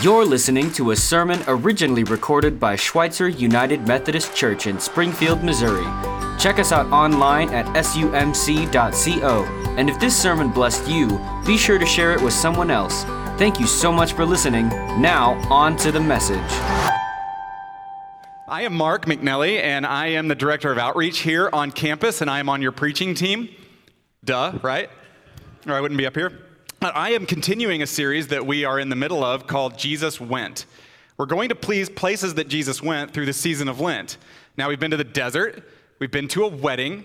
You're listening to a sermon originally recorded by Schweitzer United Methodist Church in Springfield, Missouri. Check us out online at sumc.co. And if this sermon blessed you, be sure to share it with someone else. Thank you so much for listening. Now, on to the message. I am Mark McKnelly, and I am the Director of Outreach here on campus, and I am on your preaching team. Duh, right? Or I wouldn't be up here. But I am continuing a series that we are in the middle of called Jesus Went. We're going to please places that Jesus went through the season of Lent. Now, we've been to the desert, we've been to a wedding,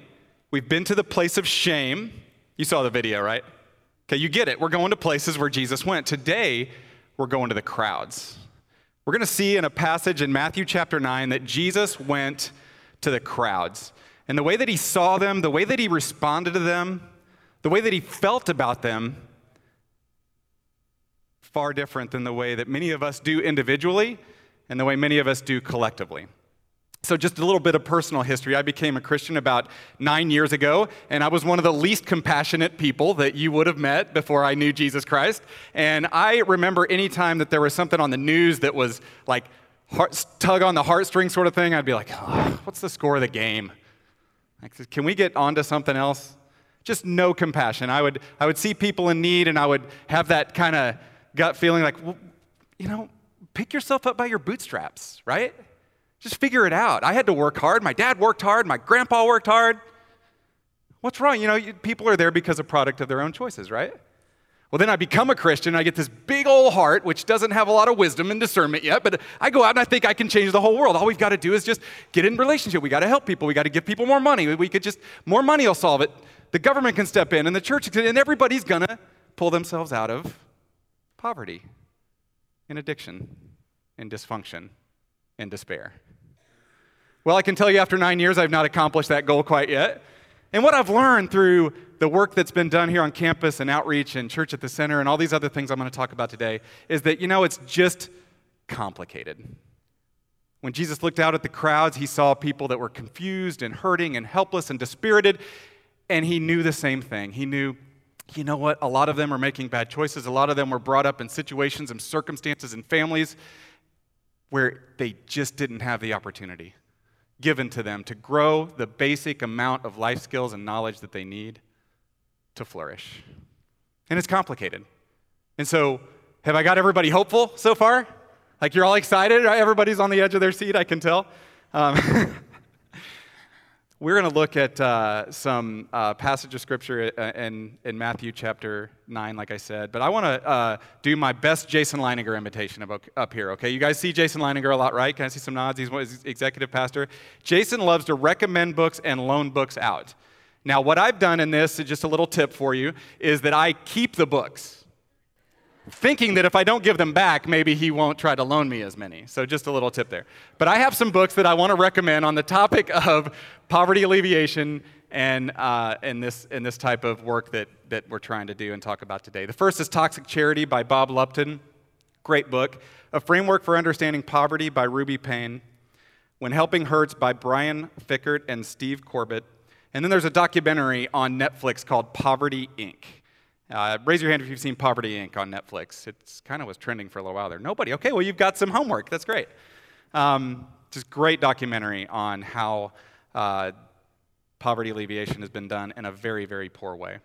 we've been to the place of shame. You saw the video, right? Okay, you get it. We're going to places where Jesus went. Today, we're going to the crowds. We're going to see in a passage in Matthew chapter 9 that Jesus went to the crowds. And the way that he saw them, the way that he responded to them, the way that he felt about them, far different than the way that many of us do individually and the way many of us do collectively. So, just a little bit of personal history. I became a Christian about nine years ago, and I was one of the least compassionate people that you would have met before I knew Jesus Christ. And I remember any time that there was something on the news that was like heart, tug on the heartstring sort of thing, I'd be like, oh, what's the score of the game? Can we get onto something else? Just no compassion. I would, I would see people in need, and I would have that kind of gut feeling like, well, you know, pick yourself up by your bootstraps, right? Just figure it out. I had to work hard. My dad worked hard. My grandpa worked hard. What's wrong? You know, you, people are there because a product of their own choices, right? Well, then I become a Christian. I get this big old heart, which doesn't have a lot of wisdom and discernment yet, but I go out and I think I can change the whole world. All we've got to do is just get in relationship. We got to help people. We got to give people more money. We could just, more money will solve it. The government can step in and the church can, and everybody's going to pull themselves out of poverty in addiction in dysfunction in despair. Well, I can tell you after nine years, I've not accomplished that goal quite yet. And what I've learned through the work that's been done here on campus and outreach and church at the center and all these other things I'm going to talk about today is that, you know, it's just complicated. When Jesus looked out at the crowds, he saw people that were confused and hurting and helpless and dispirited, and he knew the same thing. He knew, you know what, a lot of them are making bad choices. A lot of them were brought up in situations and circumstances and families where they just didn't have the opportunity given to them to grow the basic amount of life skills and knowledge that they need to flourish. And it's complicated. And so, have I got everybody hopeful so far? Like you're all excited? Everybody's on the edge of their seat, I can tell. Um, We're going to look at uh, some uh, passage of scripture uh, in, in Matthew chapter 9, like I said. But I want to uh, do my best Jason Leininger imitation up, here, okay? You guys see Jason Leininger a lot, right? Can I see some nods? He's, he's executive pastor. Jason loves to recommend books and loan books out. Now, what I've done in this, is just a little tip for you, is that I keep the books thinking that if I don't give them back, maybe he won't try to loan me as many. So, just a little tip there. But I have some books that I want to recommend on the topic of poverty alleviation and, uh, and, this, and this type of work that, that we're trying to do and talk about today. The first is Toxic Charity by Bob Lupton. Great book. A Framework for Understanding Poverty by Ruby Payne. When Helping Hurts by Brian Fikkert and Steve Corbett. And then there's a documentary on Netflix called Poverty Inc. Uh, raise your hand if you've seen Poverty Inc. on Netflix. It's kind of was trending for a little while there. Nobody. Okay, well, you've got some homework. That's great. Um, just great documentary on how uh, poverty alleviation has been done in a very, very poor way.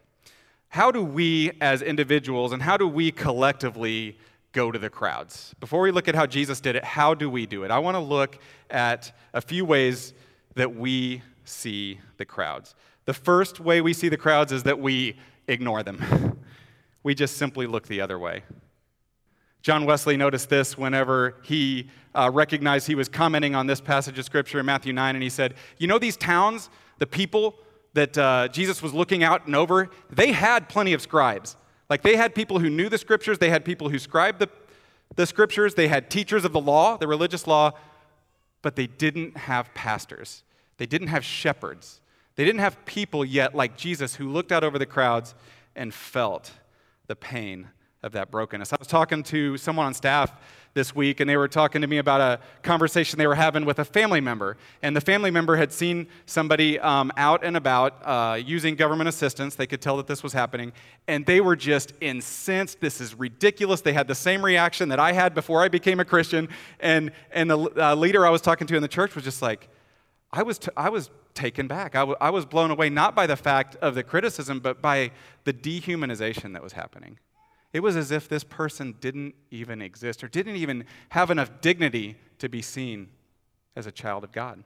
How do we as individuals and how do we collectively go to the crowds? Before we look at how Jesus did it, how do we do it? I want to look at a few ways that we see the crowds. The first way we see the crowds is that we ignore them. we just simply look the other way. John Wesley noticed this whenever he uh, recognized he was commenting on this passage of scripture in Matthew 9, and he said, You know, these towns, the people that uh, Jesus was looking out and over, they had plenty of scribes. Like they had people who knew the scriptures, they had people who scribed the, the scriptures, they had teachers of the law, the religious law, but they didn't have pastors. They didn't have shepherds. They didn't have people yet like Jesus who looked out over the crowds and felt the pain of that brokenness. I was talking to someone on staff this week, and they were talking to me about a conversation they were having with a family member. And the family member had seen somebody um, out and about uh, using government assistance. They could tell that this was happening, and they were just incensed. This is ridiculous. They had the same reaction that I had before I became a Christian. And, and the uh, leader I was talking to in the church was just like, I was, t- I was taken back. I, w- I was blown away, not by the fact of the criticism, but by the dehumanization that was happening. It was as if this person didn't even exist or didn't even have enough dignity to be seen as a child of God.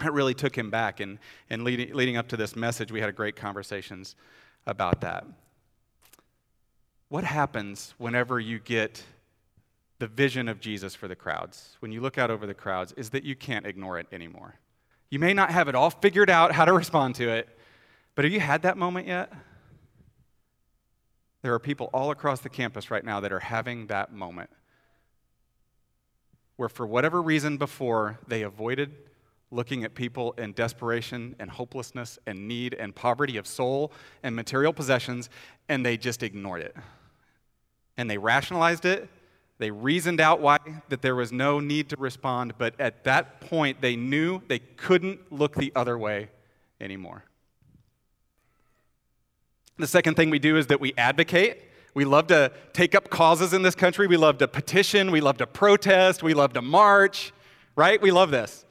It really took him back. And, and leading, leading up to this message, we had great conversations about that. What happens whenever you get the vision of Jesus for the crowds, when you look out over the crowds, is that you can't ignore it anymore. You may not have it all figured out how to respond to it, but have you had that moment yet? There are people all across the campus right now that are having that moment where, for whatever reason before, they avoided looking at people in desperation and hopelessness and need and poverty of soul and material possessions, and they just ignored it. And they rationalized it. They reasoned out why that there was no need to respond, but at that point they knew they couldn't look the other way anymore. The second thing we do is that we advocate. We love to take up causes in this country. We love to petition. We love to protest. We love to march, right? We love this.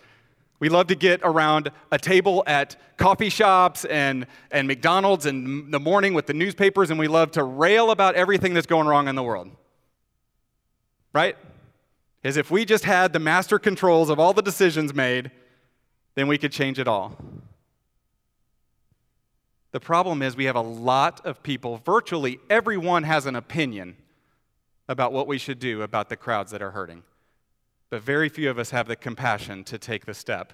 We love to get around a table at coffee shops and, and McDonald's in the morning with the newspapers, and we love to rail about everything that's going wrong in the world. Right? As if we just had the master controls of all the decisions made, then we could change it all. The problem is, we have a lot of people, virtually everyone has an opinion about what we should do about the crowds that are hurting. But very few of us have the compassion to take the step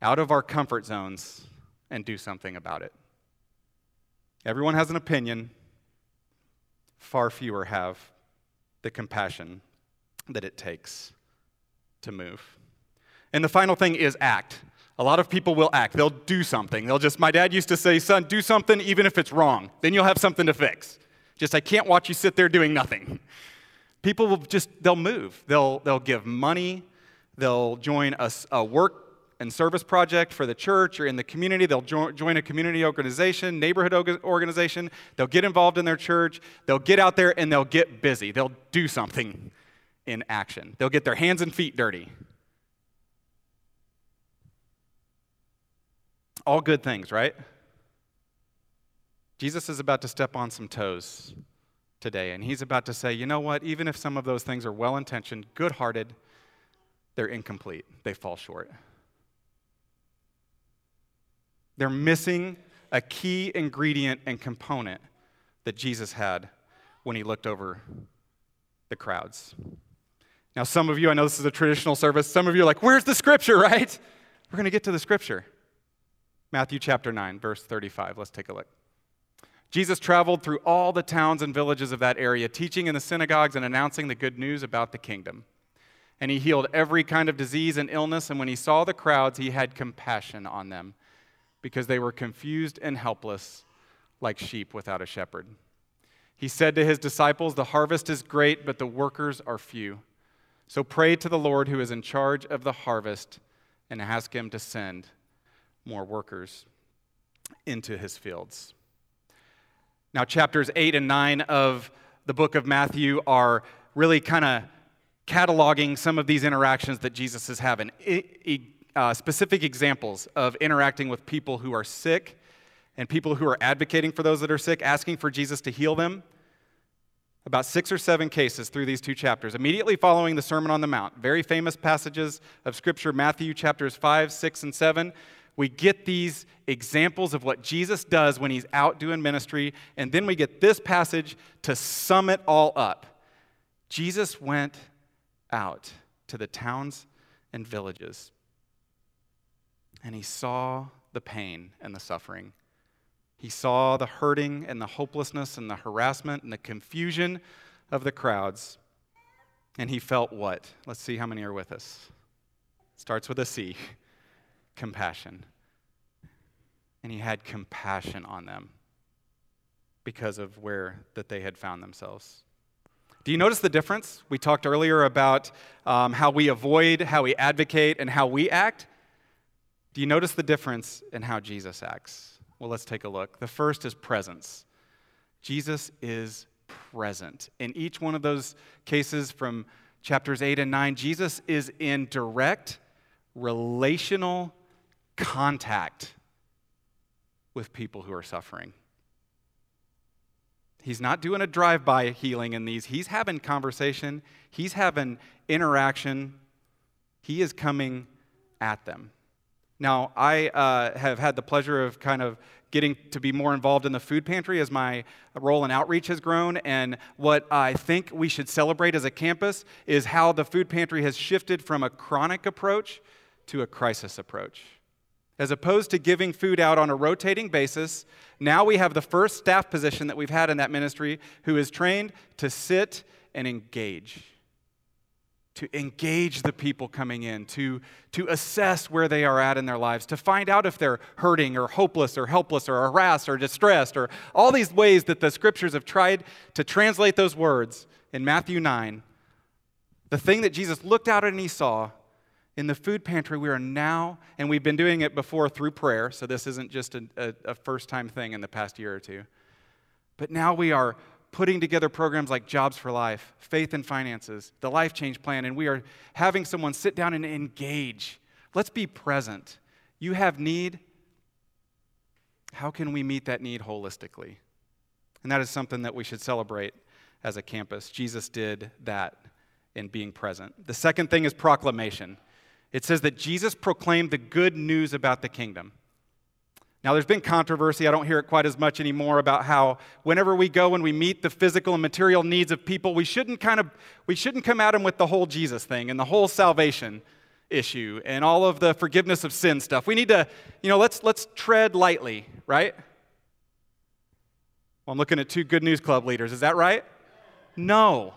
out of our comfort zones and do something about it. Everyone has an opinion, far fewer have the compassion that it takes to move. And the final thing is act. A lot of people will act. They'll do something. They'll just, my dad used to say, son, do something even if it's wrong. Then you'll have something to fix. Just, I can't watch you sit there doing nothing. People will just, they'll move. They'll, they'll give money. They'll join a, a work and service project for the church or in the community. They'll jo- join a community organization, neighborhood organization. They'll get involved in their church. They'll get out there and they'll get busy. They'll do something in action. They'll get their hands and feet dirty. All good things, right? Jesus is about to step on some toes today, and he's about to say, you know what? Even if some of those things are well intentioned, good hearted, they're incomplete. They fall short. They're missing a key ingredient and component that Jesus had when he looked over the crowds. Now, some of you, I know this is a traditional service, some of you are like, where's the scripture, right? We're going to get to the scripture. Matthew chapter 9, verse 35. Let's take a look. Jesus traveled through all the towns and villages of that area, teaching in the synagogues and announcing the good news about the kingdom. And he healed every kind of disease and illness, and when he saw the crowds, he had compassion on them because they were confused and helpless like sheep without a shepherd. He said to his disciples, The harvest is great, but the workers are few. So pray to the Lord who is in charge of the harvest and ask him to send more workers into his fields. Now, chapters 8 and 9 of the book of Matthew are really kind of cataloging some of these interactions that Jesus is having. Uh, specific examples of interacting with people who are sick and people who are advocating for those that are sick, asking for Jesus to heal them. About six or seven cases through these two chapters, immediately following the Sermon on the Mount. Very famous passages of Scripture, Matthew chapters 5, 6, and 7 we get these examples of what Jesus does when he's out doing ministry, and then we get this passage to sum it all up. Jesus went out to the towns and villages, and he saw the pain and the suffering. He saw the hurting and the hopelessness and the harassment and the confusion of the crowds. And he felt what? Let's see how many are with us. Starts with a C compassion. And he had compassion on them because of where that they had found themselves. Do you notice the difference? We talked earlier about um, how we avoid, how we advocate, and how we act. Do you notice the difference in how Jesus acts? Well, let's take a look. The first is presence. Jesus is present. In each one of those cases from chapters 8 and 9, Jesus is in direct relational contact with people who are suffering. He's not doing a drive by healing in these. He's having conversation, he's having interaction. He is coming at them. Now, I uh, have had the pleasure of kind of getting to be more involved in the food pantry as my role in outreach has grown. And what I think we should celebrate as a campus is how the food pantry has shifted from a chronic approach to a crisis approach. As opposed to giving food out on a rotating basis, now we have the first staff position that we've had in that ministry who is trained to sit and engage. To engage the people coming in, to, to assess where they are at in their lives, to find out if they're hurting or hopeless or helpless or harassed or distressed or all these ways that the scriptures have tried to translate those words in Matthew 9. The thing that Jesus looked out and he saw in the food pantry, we are now, and we've been doing it before through prayer, so this isn't just a, a, a first time thing in the past year or two. But now we are putting together programs like Jobs for Life, Faith and Finances, the Life Change Plan, and we are having someone sit down and engage. Let's be present. You have need. How can we meet that need holistically? And that is something that we should celebrate as a campus. Jesus did that in being present. The second thing is proclamation it says that Jesus proclaimed the good news about the kingdom. Now, there's been controversy, I don't hear it quite as much anymore, about how whenever we go and we meet the physical and material needs of people, we shouldn't kind of, we shouldn't come at them with the whole Jesus thing and the whole salvation issue and all of the forgiveness of sin stuff. We need to, you know, let's, let's tread lightly, right? Well, I'm looking at two Good News Club leaders. Is that right? No.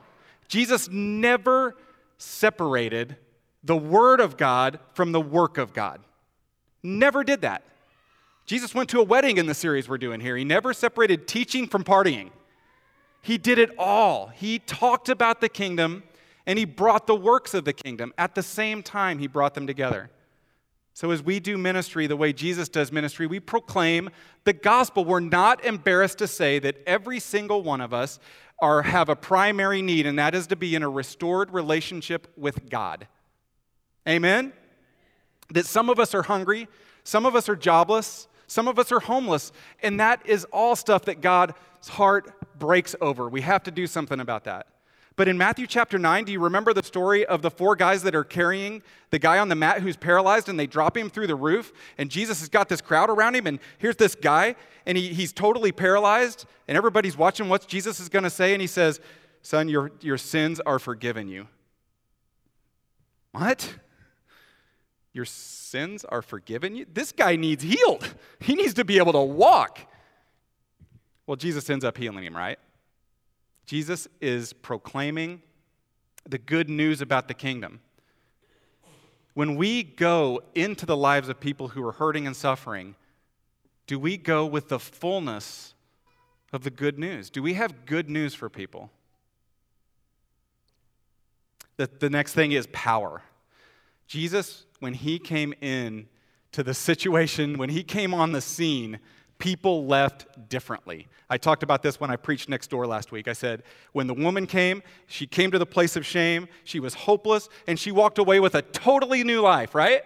Jesus never separated the Word of God from the work of God. Never did that. Jesus went to a wedding in the series we're doing here. He never separated teaching from partying. He did it all. He talked about the kingdom and he brought the works of the kingdom. At the same time, he brought them together. So, as we do ministry the way Jesus does ministry, we proclaim the gospel. We're not embarrassed to say that every single one of us are, have a primary need, and that is to be in a restored relationship with God. Amen? That some of us are hungry, some of us are jobless, some of us are homeless, and that is all stuff that God's heart breaks over. We have to do something about that. But in Matthew chapter 9, do you remember the story of the four guys that are carrying the guy on the mat who's paralyzed and they drop him through the roof? And Jesus has got this crowd around him, and here's this guy, and he, he's totally paralyzed, and everybody's watching what Jesus is going to say, and he says, Son, your, your sins are forgiven you. What? Your sins are forgiven you? This guy needs healed. He needs to be able to walk. Well, Jesus ends up healing him, right? Jesus is proclaiming the good news about the kingdom. When we go into the lives of people who are hurting and suffering, do we go with the fullness of the good news? Do we have good news for people? The, the next thing is power. Jesus, when he came in to the situation, when he came on the scene, people left differently. I talked about this when I preached next door last week. I said, when the woman came, she came to the place of shame, she was hopeless, and she walked away with a totally new life, right?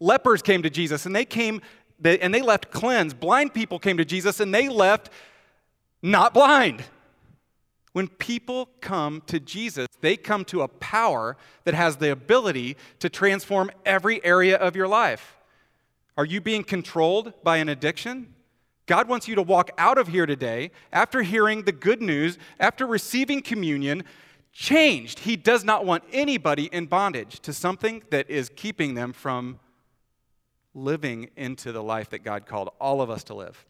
Lepers came to Jesus and they came and they left cleansed. Blind people came to Jesus and they left not blind. When people come to Jesus, they come to a power that has the ability to transform every area of your life. Are you being controlled by an addiction? God wants you to walk out of here today after hearing the good news, after receiving communion, changed. He does not want anybody in bondage to something that is keeping them from living into the life that God called all of us to live.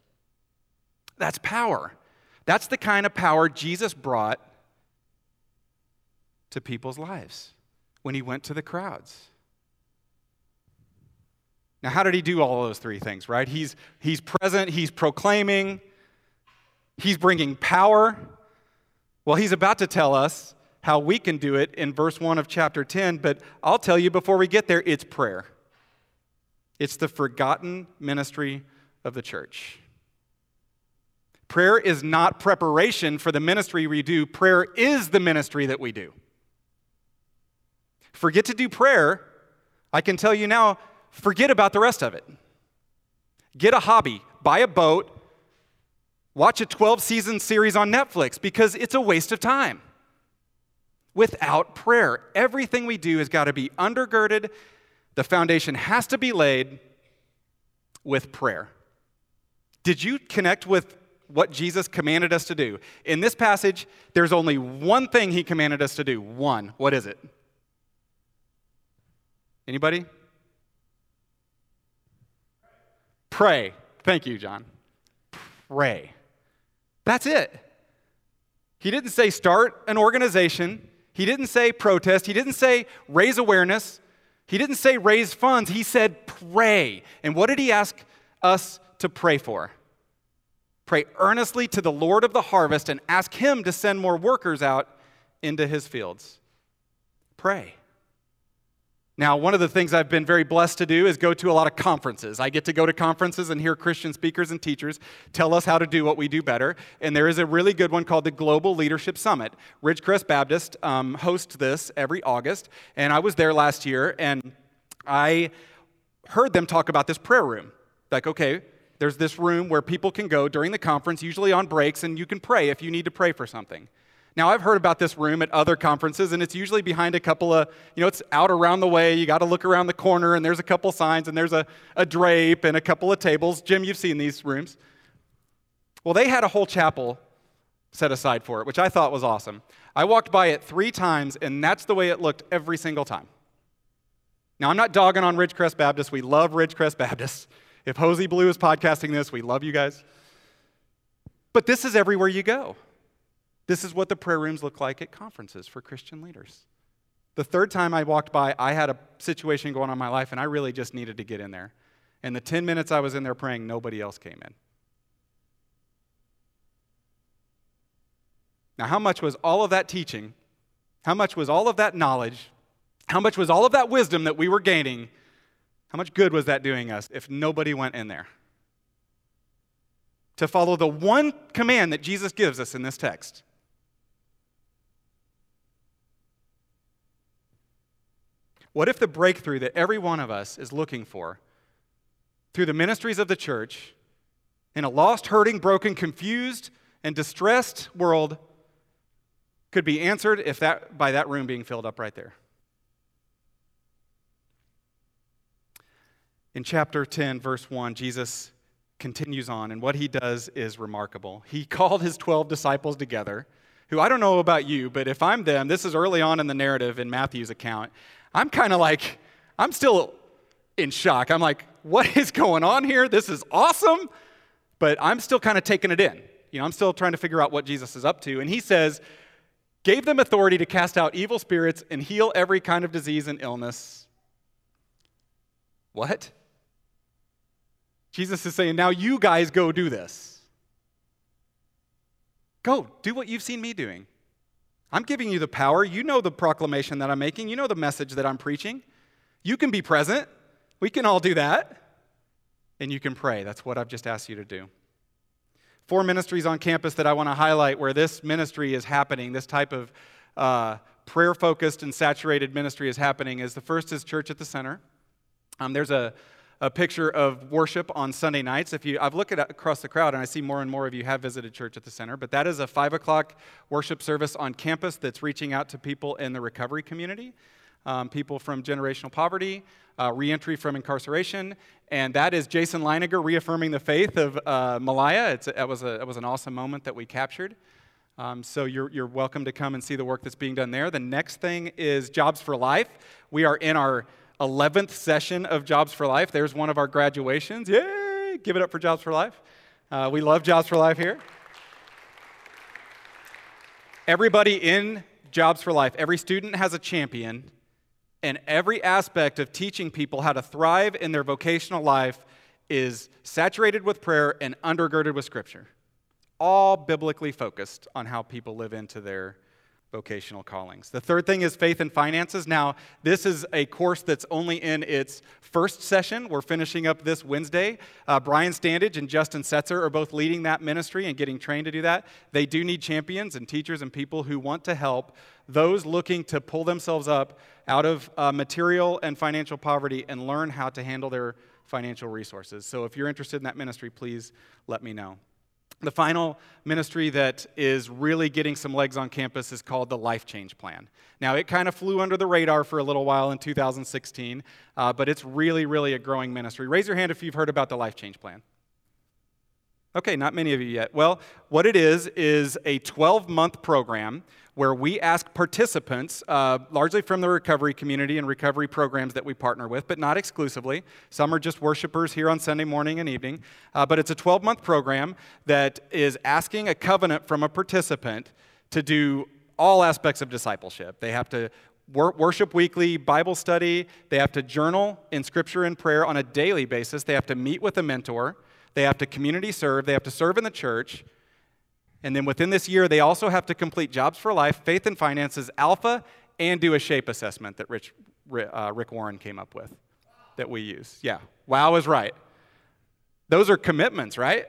That's power. That's the kind of power Jesus brought to people's lives when he went to the crowds. Now, how did he do all those three things, right? He's, he's present, he's proclaiming, he's bringing power. Well, he's about to tell us how we can do it in verse 1 of chapter 10, but I'll tell you before we get there, it's prayer. It's the forgotten ministry of the church. Prayer is not preparation for the ministry we do, prayer is the ministry that we do. Forget to do prayer, I can tell you now, forget about the rest of it. Get a hobby, buy a boat, watch a 12 season series on Netflix because it's a waste of time. Without prayer, everything we do has got to be undergirded, the foundation has to be laid with prayer. Did you connect with what Jesus commanded us to do? In this passage, there's only one thing he commanded us to do. One. What is it? Anybody? Pray. Thank you, John. Pray. That's it. He didn't say start an organization. He didn't say protest. He didn't say raise awareness. He didn't say raise funds. He said pray. And what did he ask us to pray for? Pray earnestly to the Lord of the harvest and ask him to send more workers out into his fields. Pray. Now, one of the things I've been very blessed to do is go to a lot of conferences. I get to go to conferences and hear Christian speakers and teachers tell us how to do what we do better. And there is a really good one called the Global Leadership Summit. Ridgecrest Baptist um, hosts this every August. And I was there last year and I heard them talk about this prayer room. Like, okay, there's this room where people can go during the conference, usually on breaks, and you can pray if you need to pray for something. Now, I've heard about this room at other conferences, and it's usually behind a couple of, you know, it's out around the way. You got to look around the corner, and there's a couple signs, and there's a, a drape and a couple of tables. Jim, you've seen these rooms. Well, they had a whole chapel set aside for it, which I thought was awesome. I walked by it three times, and that's the way it looked every single time. Now, I'm not dogging on Ridgecrest Baptist. We love Ridgecrest Baptist. If Hosey Blue is podcasting this, we love you guys. But this is everywhere you go. This is what the prayer rooms look like at conferences for Christian leaders. The third time I walked by, I had a situation going on in my life, and I really just needed to get in there. And the 10 minutes I was in there praying, nobody else came in. Now, how much was all of that teaching? How much was all of that knowledge? How much was all of that wisdom that we were gaining? How much good was that doing us if nobody went in there? To follow the one command that Jesus gives us in this text What if the breakthrough that every one of us is looking for through the ministries of the church in a lost, hurting, broken, confused, and distressed world could be answered if that, by that room being filled up right there? In chapter 10, verse 1, Jesus continues on, and what he does is remarkable. He called his 12 disciples together, who I don't know about you, but if I'm them, this is early on in the narrative in Matthew's account. I'm kind of like, I'm still in shock. I'm like, what is going on here? This is awesome, but I'm still kind of taking it in. You know, I'm still trying to figure out what Jesus is up to. And he says, gave them authority to cast out evil spirits and heal every kind of disease and illness. What? Jesus is saying, now you guys go do this. Go, do what you've seen me doing. I'm giving you the power. You know the proclamation that I'm making. You know the message that I'm preaching. You can be present. We can all do that. And you can pray. That's what I've just asked you to do. Four ministries on campus that I want to highlight where this ministry is happening, this type of uh, prayer focused and saturated ministry is happening, is the first is Church at the Center. Um, there's a a picture of worship on Sunday nights. If you, I've looked at, across the crowd and I see more and more of you have visited church at the center, but that is a five o'clock worship service on campus that's reaching out to people in the recovery community, um, people from generational poverty, uh, reentry from incarceration, and that is Jason Leininger reaffirming the faith of uh, Malaya. It's, it, was a, was an awesome moment that we captured. Um, so you're, you're welcome to come and see the work that's being done there. The next thing is Jobs for Life. We are in our 11th session of Jobs for Life. There's one of our graduations. Yay! Give it up for Jobs for Life. Uh, we love Jobs for Life here. Everybody in Jobs for Life, every student has a champion, and every aspect of teaching people how to thrive in their vocational life is saturated with prayer and undergirded with Scripture. All biblically focused on how people live into their vocational callings. The third thing is faith and finances. Now, this is a course that's only in its first session. We're finishing up this Wednesday. Uh, Brian Standage and Justin Setzer are both leading that ministry and getting trained to do that. They do need champions and teachers and people who want to help those looking to pull themselves up out of uh, material and financial poverty and learn how to handle their financial resources. So if you're interested in that ministry, please let me know. The final ministry that is really getting some legs on campus is called the Life Change Plan. Now, it kind of flew under the radar for a little while in 2016, uh, but it's really, really a growing ministry. Raise your hand if you've heard about the Life Change Plan. Okay, not many of you yet. Well, what it is, is a 12 month program where we ask participants, uh, largely from the recovery community and recovery programs that we partner with, but not exclusively. Some are just worshipers here on Sunday morning and evening. Uh, but it's a 12 month program that is asking a covenant from a participant to do all aspects of discipleship. They have to worship weekly, Bible study, they have to journal in scripture and prayer on a daily basis, they have to meet with a mentor, they have to community serve, they have to serve in the church. And then within this year, they also have to complete Jobs for Life, Faith and Finances, Alpha, and do a shape assessment that Rich, uh, Rick Warren came up with that we use. Yeah, wow is right. Those are commitments, right?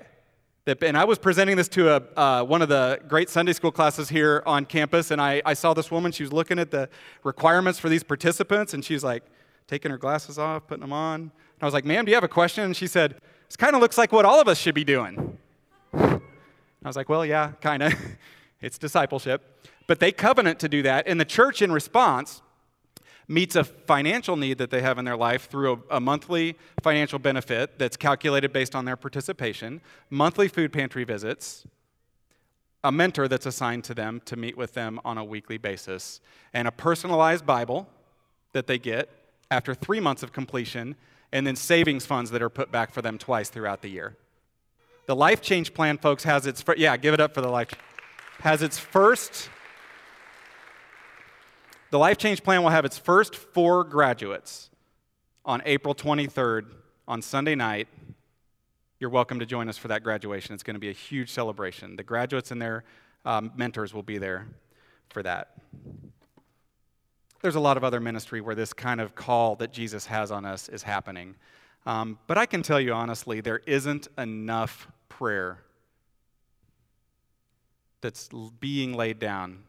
That, and I was presenting this to a, uh, one of the great Sunday school classes here on campus, and I, I saw this woman. She was looking at the requirements for these participants, and she's like taking her glasses off, putting them on. And I was like, ma'am, do you have a question? And she said, this kind of looks like what all of us should be doing. I was like, well, yeah, kind of. it's discipleship. But they covenant to do that, and the church, in response, meets a financial need that they have in their life through a, a, monthly financial benefit that's calculated based on their participation, monthly food pantry visits, a mentor that's assigned to them to meet with them on a weekly basis, and a personalized Bible that they get after three months of completion, and then savings funds that are put back for them twice throughout the year. The Life Change Plan, folks, has its, fir- yeah, give it up for the Life, has its first, the Life Change Plan will have its first four graduates on April 23rd on Sunday night. You're welcome to join us for that graduation. It's going to be a huge celebration. The graduates and their um, mentors will be there for that. There's a lot of other ministry where this kind of call that Jesus has on us is happening. Um, but I can tell you honestly, there isn't enough prayer that's being laid down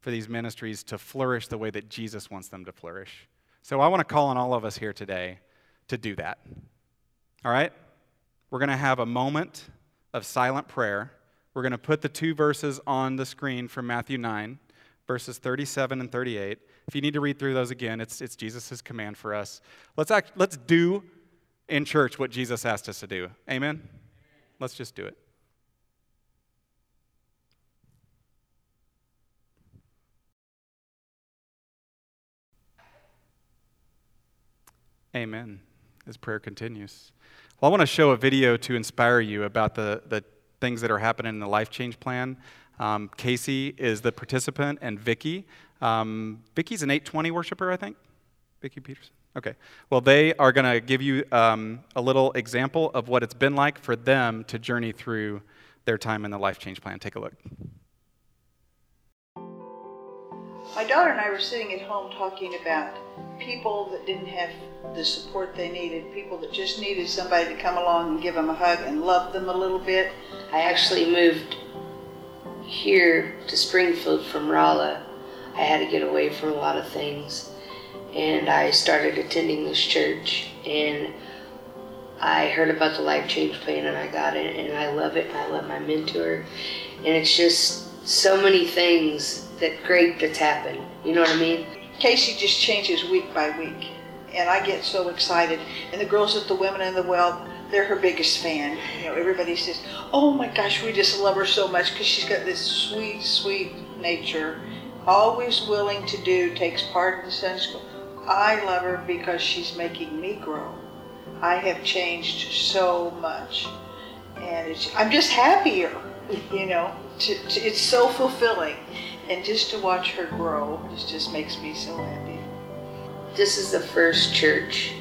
for these ministries to flourish the way that Jesus wants them to flourish. So I want to call on all of us here today to do that. All right? We're going to have a moment of silent prayer. We're going to put the two verses on the screen from Matthew 9, verses 37 and 38. If you need to read through those again, it's, it's Jesus' command for us. Let's, act, let's do in church what Jesus asked us to do. Amen? Let's just do it. Amen. As prayer continues. Well, I want to show a video to inspire you about the, the things that are happening in the life change plan. Um, Casey is the participant, and Vicky. Um, Vicky's an 820 worshiper, I think. Vicky Peterson. Okay. Well, they are going to give you um, a little example of what it's been like for them to journey through their time in the life change plan. Take a look. My daughter and I were sitting at home talking about people that didn't have the support they needed, people that just needed somebody to come along and give them a hug and love them a little bit. I actually moved here to Springfield from Rolla. I had to get away from a lot of things and I started attending this church and I heard about the life change plan and I got it and I love it and I love my mentor and it's just so many things that great that's happened. You know what I mean? Casey just changes week by week and I get so excited and the girls at the Women in the Well they're her biggest fan. You know, everybody says, "Oh my gosh, we just love her so much because she's got this sweet, sweet nature, always willing to do, takes part in the Sunday school." I love her because she's making me grow. I have changed so much, and I'm just happier. You know, to, to, it's so fulfilling, and just to watch her grow it just makes me so happy. This is the first church,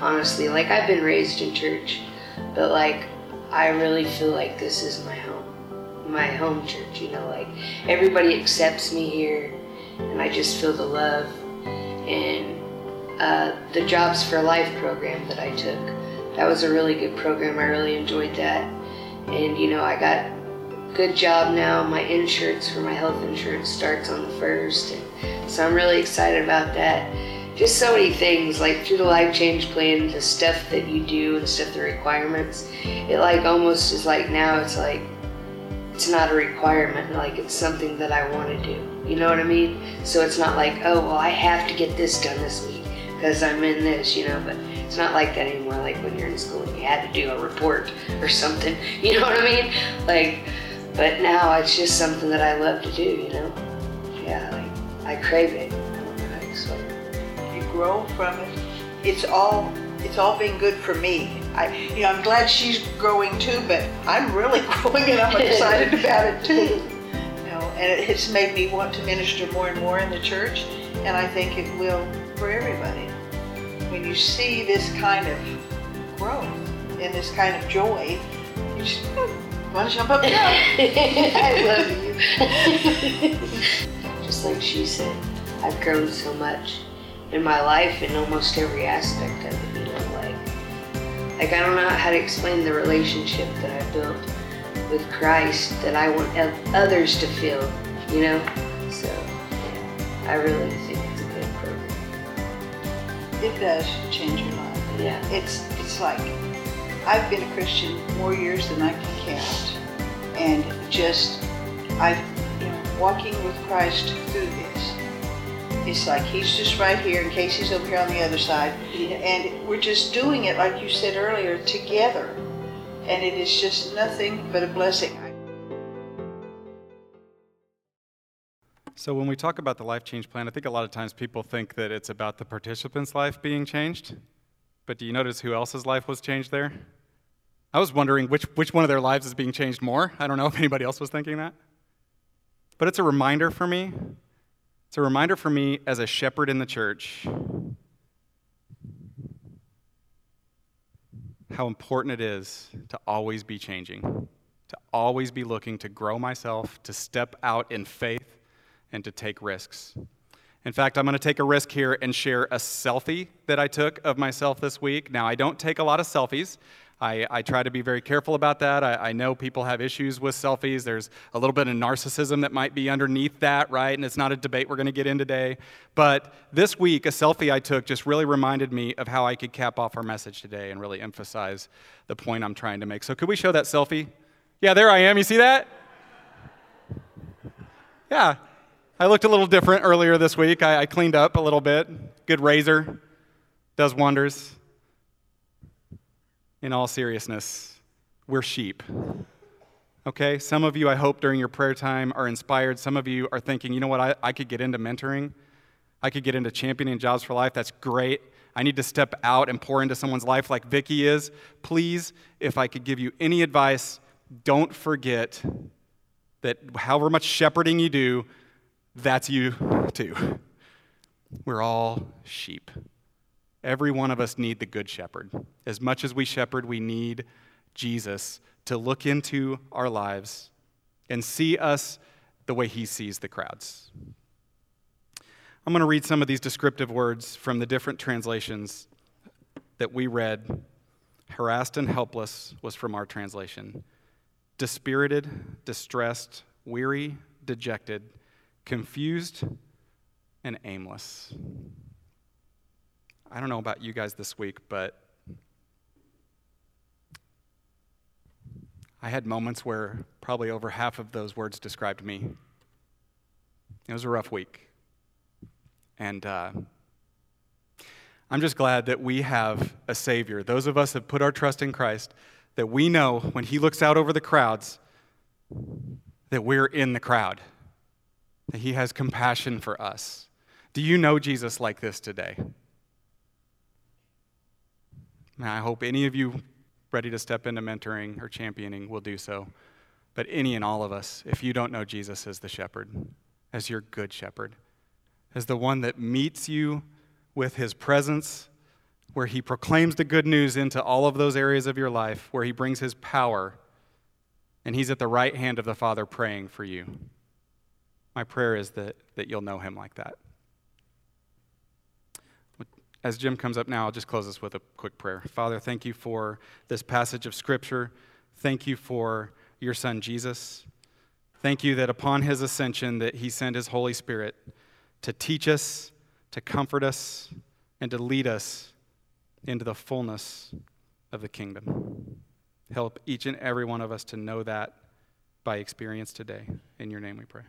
honestly. Like I've been raised in church, but like I really feel like this is my home my home church. You know, like everybody accepts me here, and I just feel the love. And uh, the Jobs for Life program that I took, that was a really good program. I really enjoyed that. And you know, I got good job now. My insurance for my health insurance starts on the first, so I'm really excited about that. Just so many things, like through the life change plan, the stuff that you do and stuff, the requirements. It like almost is like now it's like it's not a requirement, like it's something that I want to do. You know what I mean? So it's not like, oh, well, I have to get this done this week because I'm in this, you know, but it's not like that anymore. Like when you're in school and you had to do a report or something, you know what I mean? Like, but now it's just something that I love to do, you know? Yeah, like I crave it. So. You grow from it. It's all it's all been good for me. I, you know, I'm glad she's growing too, but I'm really growing and I'm excited about it too. You know, and it has made me want to minister more and more in the church, and I think it will for everybody. When you see this kind of growth and this kind of joy, you just want to jump up and. I love you. Just like she said, I've grown so much in my life in almost every aspect of it. You know, like, like I don't know how to explain the relationship that I built with Christ that I want others to feel. You know, so I really It does change your life. Yeah. It's it's like I've been a Christian more years than I can count, and just I've know walking with Christ through this. It's like he's just right here in case he's over here on the other side, Yeah. and we're just doing it like you said earlier together, and it is just nothing but a blessing. So, when we talk about the life change plan, I think a lot of times people think that it's about the participant's life being changed. But do you notice who else's life was changed there? I was wondering which, which one of their lives is being changed more. I don't know if anybody else was thinking that. But it's a reminder for me. It's a reminder for me as a shepherd in the church how important it is to always be changing, to always be looking to grow myself, to step out in faith, and to take risks. In fact, I'm going to take a risk here and share a selfie that I took of myself this week. Now, I don't take a lot of selfies. I, I try to be very careful about that. I, I know people have issues with selfies. There's a little bit of narcissism that might be underneath that, right? And it's not a debate we're going to get in today. But this week, a selfie I took just really reminded me of how I could cap off our message today and really emphasize the point I'm trying to make. So, could we show that selfie? Yeah, there I am. You see that? Yeah, I looked a little different earlier this week. I, I, cleaned up a little bit. Good razor does wonders. In all seriousness, we're sheep. Okay? Some of you, I hope, during your prayer time are inspired. Some of you are thinking, you know what, I, I could get into mentoring. I could get into championing jobs for life. That's great. I need to step out and pour into someone's life like Vicky is. Please, if I could give you any advice, don't forget that however much shepherding you do, that's you too. We're all sheep. Every one of us need the good shepherd. As much as we shepherd, we need Jesus to look into our lives and see us the way he sees the crowds. I'm going to read some of these descriptive words from the different translations that we read. Harassed and helpless was from our translation. Dispirited, distressed, weary, dejected, confused, and aimless. I don't know about you guys this week, but I had moments where probably over half of those words described me. It was a rough week. And uh, I'm just glad that we have a Savior. Those of us have put our trust in Christ, that we know when He looks out over the crowds, that we're in the crowd, that He has compassion for us. Do you know Jesus like this today? And I hope any of you ready to step into mentoring or championing will do so. But any and all of us, if you don't know Jesus as the shepherd, as your good shepherd, as the one that meets you with his presence, where he proclaims the good news into all of those areas of your life, where he brings his power, And he's at the right hand of the Father praying for you. My prayer is that, that you'll know him like that. As Jim comes up now, I'll just close this with a quick prayer. Father, thank you for this passage of Scripture. Thank you for your son Jesus. Thank you that upon his ascension that he sent his Holy Spirit to teach us, to comfort us, and to lead us into the fullness of the kingdom. Help each and every one of us to know that by experience today. In your name we pray.